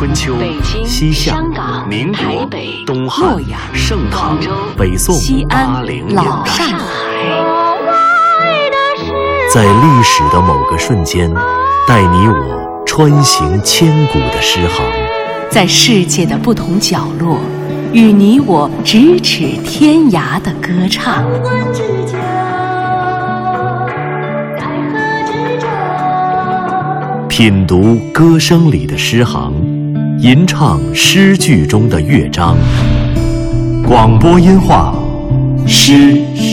春秋、西夏、民国、东汉、盛唐、北宋、八零、老上海，在历史的某个瞬间，带你我穿行千古的诗行，在世界的不同角落，与你我咫尺天涯的歌唱。品读歌声里的诗行，吟唱诗句中的乐章。广播音画，诗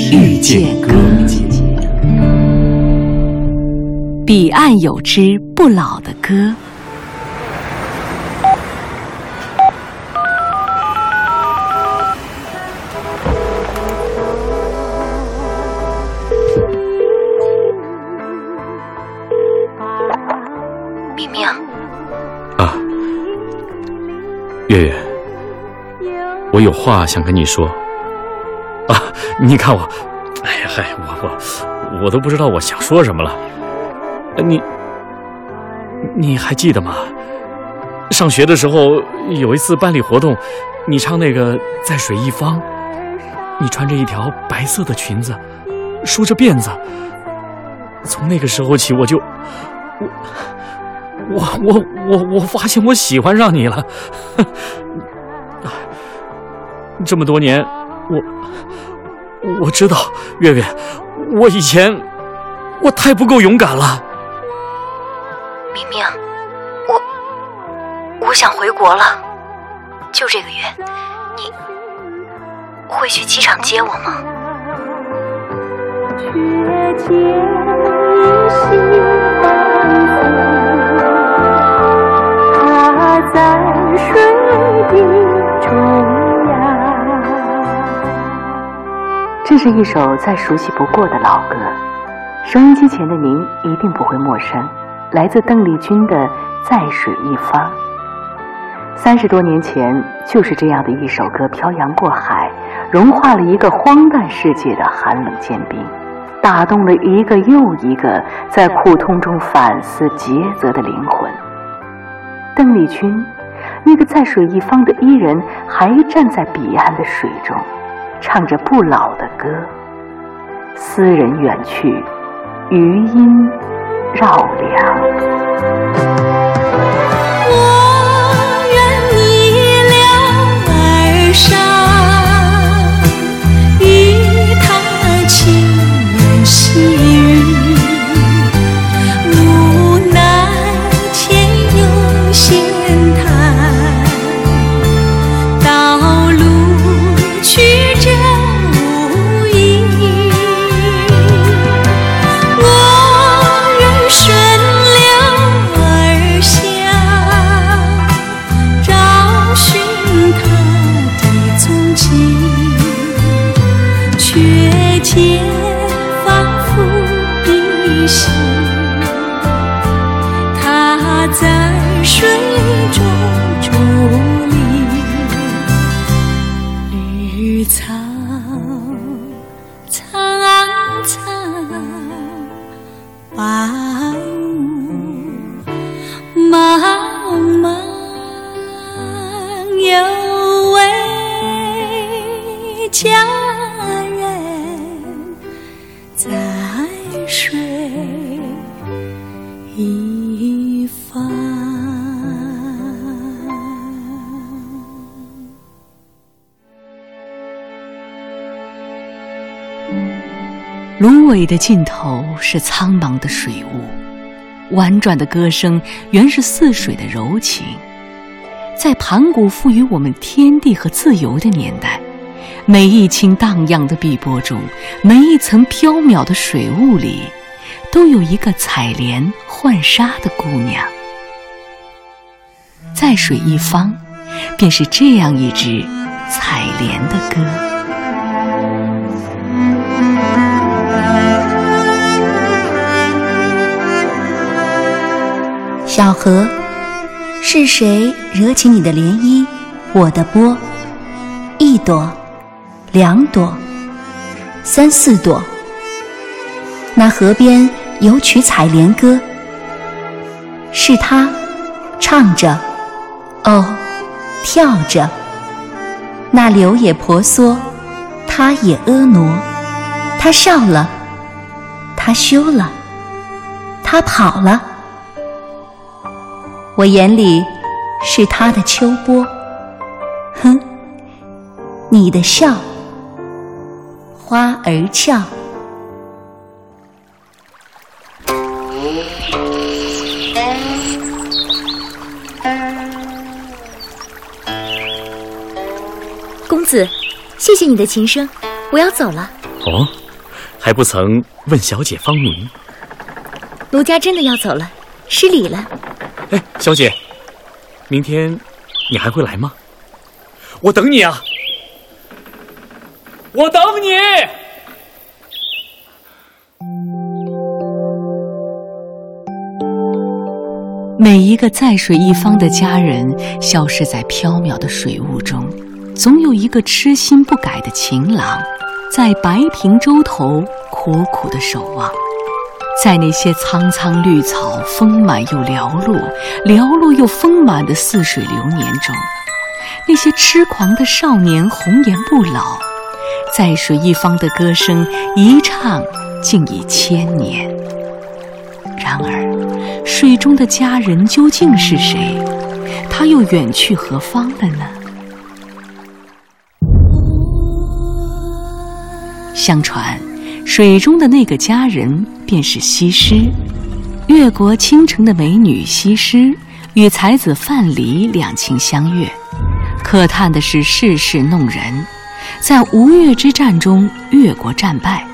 遇见歌。彼岸有支不老的歌。有话想跟你说。啊，你看我，哎呀嗨，我我我都不知道我想说什么了。你你还记得吗？上学的时候有一次班里活动，你唱那个《在水一方》，你穿着一条白色的裙子，梳着辫子。从那个时候起，我就我。我我我我发现我喜欢上你了，这么多年，我我知道，月月，我以前我太不够勇敢了。明明，我我想回国了，就这个月，你会去机场接我吗？这是一首再熟悉不过的老歌，收音机前的您一定不会陌生，来自邓丽君的《在水一方》。三十多年前，就是这样的一首歌漂洋过海，融化了一个荒诞世界的寒冷坚冰，打动了一个又一个在苦痛中反思抉择的灵魂。邓丽君。那个在水一方的伊人，还站在彼岸的水中，唱着不老的歌。思人远去，余音绕梁。我愿逆流而上佳人在水一方芦苇的尽头是苍茫的水雾，婉转的歌声原是似水的柔情。在盘古赋予我们天地和自由的年代，每一顷荡漾的碧波中，每一层飘渺的水雾里，都有一个采莲浣纱的姑娘。在水一方，便是这样一支采莲的歌。小河，是谁惹起你的涟漪？我的波，一朵，两朵，三四朵。那河边有曲采莲歌，是他唱着，哦，跳着。那柳也婆娑，他也婀娜。他笑了，他羞了，他跑了。我眼里是他的秋波。哼，你的笑，花儿俏。公子，谢谢你的琴声，我要走了。哦，还不曾问小姐芳名。奴家真的要走了，失礼了。哎，小姐，明天你还会来吗？我等你啊！我等你。每一个在水一方的家人，消失在缥缈的水雾中，总有一个痴心不改的情郎，在白平洲头苦苦的守望。在那些苍苍绿草丰满又寥落、寥落又丰满的似水流年中，那些痴狂的少年红颜不老，在水一方的歌声一唱，竟已千年。然而，水中的佳人究竟是谁？他又远去何方了呢？相传，水中的那个佳人便是西施。越国倾城的美女西施与才子范蠡两情相悦，可叹的是世事弄人，在吴越之战中，越国战败。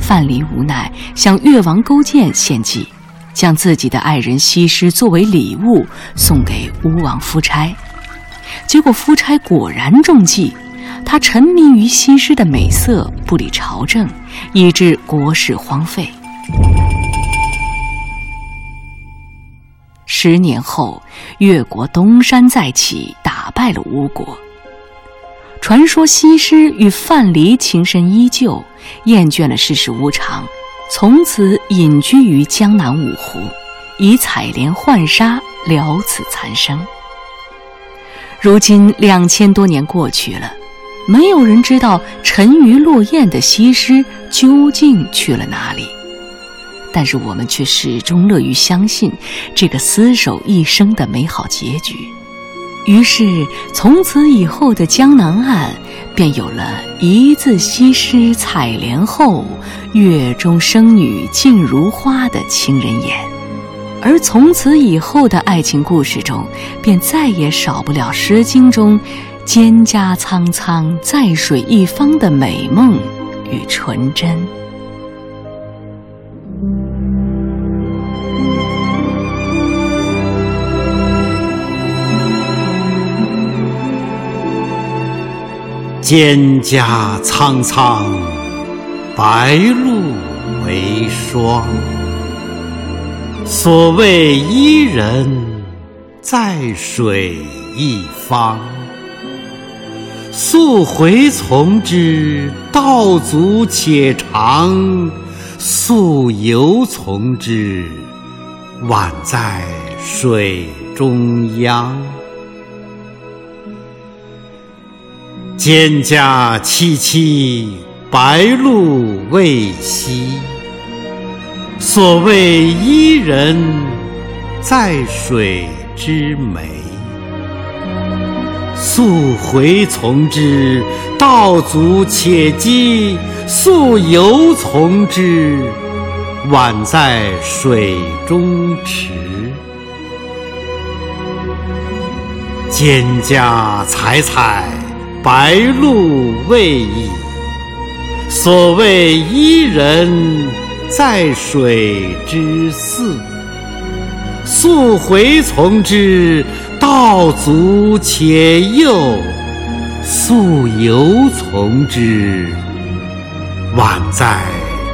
范蠡无奈向越王勾践献计，将自己的爱人西施作为礼物送给吴王夫差。结果夫差果然中计，他沉迷于西施的美色，不理朝政，以致国事荒废。十年后，越国东山再起，打败了吴国。传说西施与范蠡情深依旧，厌倦了世事无常，从此隐居于江南五湖，以采莲浣纱，了此残生。如今两千多年过去了，没有人知道沉鱼落雁的西施究竟去了哪里。但是我们却始终乐于相信这个厮守一生的美好结局。于是，从此以后的江南岸便有了一字西施采莲后，月中生女尽如花的情人眼。而从此以后的爱情故事中，便再也少不了《诗经》中“蒹葭苍苍，在水一方”的美梦与纯真。蒹葭苍苍，白露为霜。所谓伊人，在水一方。溯洄从之，道阻且长；溯游从之，宛在水中央。蒹葭萋萋，白露未晞。所谓伊人，在水之湄。溯洄从之，道阻且跻；溯游从之，宛在水中坻。蒹葭采采，白露未已。所谓伊人，在水之涘。溯洄从之，道阻且右；溯游从之，宛在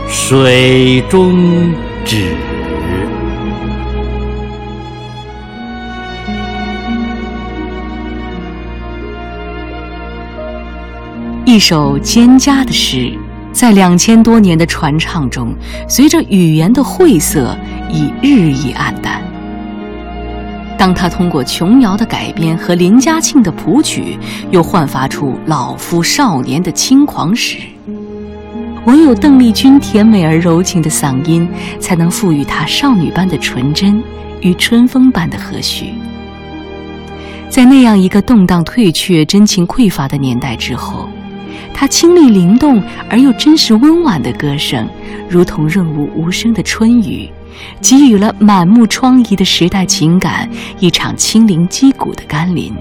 水中沚。一首蒹葭的诗，在两千多年的传唱中，随着语言的晦涩，已日益暗淡。当他通过琼瑶的改编和林嘉庆的谱曲，又焕发出老夫少年的轻狂时，唯有邓丽君甜美而柔情的嗓音，才能赋予她少女般的纯真与春风般的和煦。在那样一个动荡退却、真情匮乏的年代之后，他清丽灵动而又真实温婉的歌声，如同润物无声的春雨，给予了满目疮痍的时代情感一场清灵击鼓的甘霖，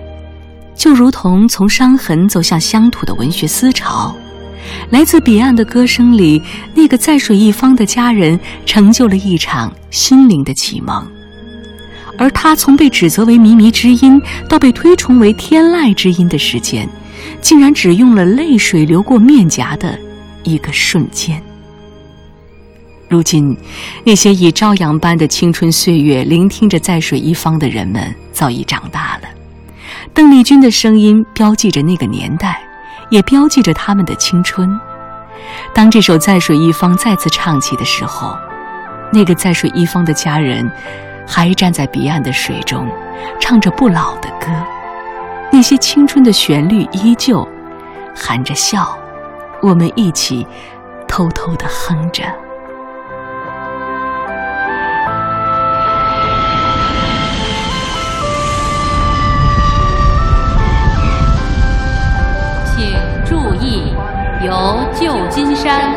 就如同从伤痕走向乡土的文学思潮。来自彼岸的歌声里，那个在水一方的家人，成就了一场心灵的启蒙。而他从被指责为靡靡之音，到被推崇为天籁之音的时间，竟然只用了泪水流过面颊的一个瞬间。如今，那些以朝阳般的青春岁月聆听着在水一方的人们，早已长大了。邓丽君的声音标记着那个年代，也标记着他们的青春。当这首《在水一方》再次唱起的时候，那个在水一方的家人。还站在彼岸的水中，唱着不老的歌，那些青春的旋律依旧，含着笑，我们一起偷偷的哼着。请注意，由旧金山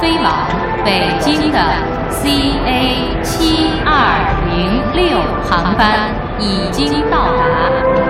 飞往北京的。CA 七二零六航班已经到达。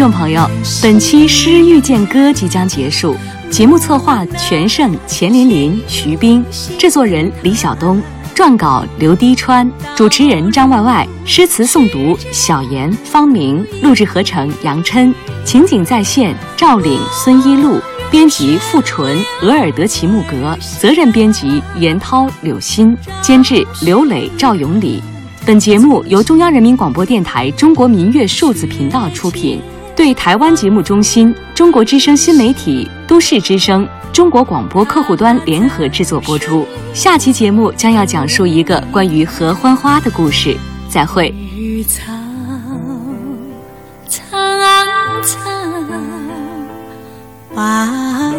众朋友，本期《诗遇见歌》即将结束，节目策划全胜、钱琳琳、徐冰，制作人李晓东。撰稿刘滴川，主持人张外外，诗词诵读小严、方明，录制合成杨琛，情景再现赵岭、孙一路，编辑傅纯、额尔德齐木格，责任编辑严涛、柳鑫，监制刘磊、赵永礼。本节目由中央人民广播电台中国民乐数字频道出品，对台湾节目中心、中国之声新媒体、都市之声。中国广播客户端联合制作播出。下期节目将要讲述一个关于合欢花的故事。再会。苍苍白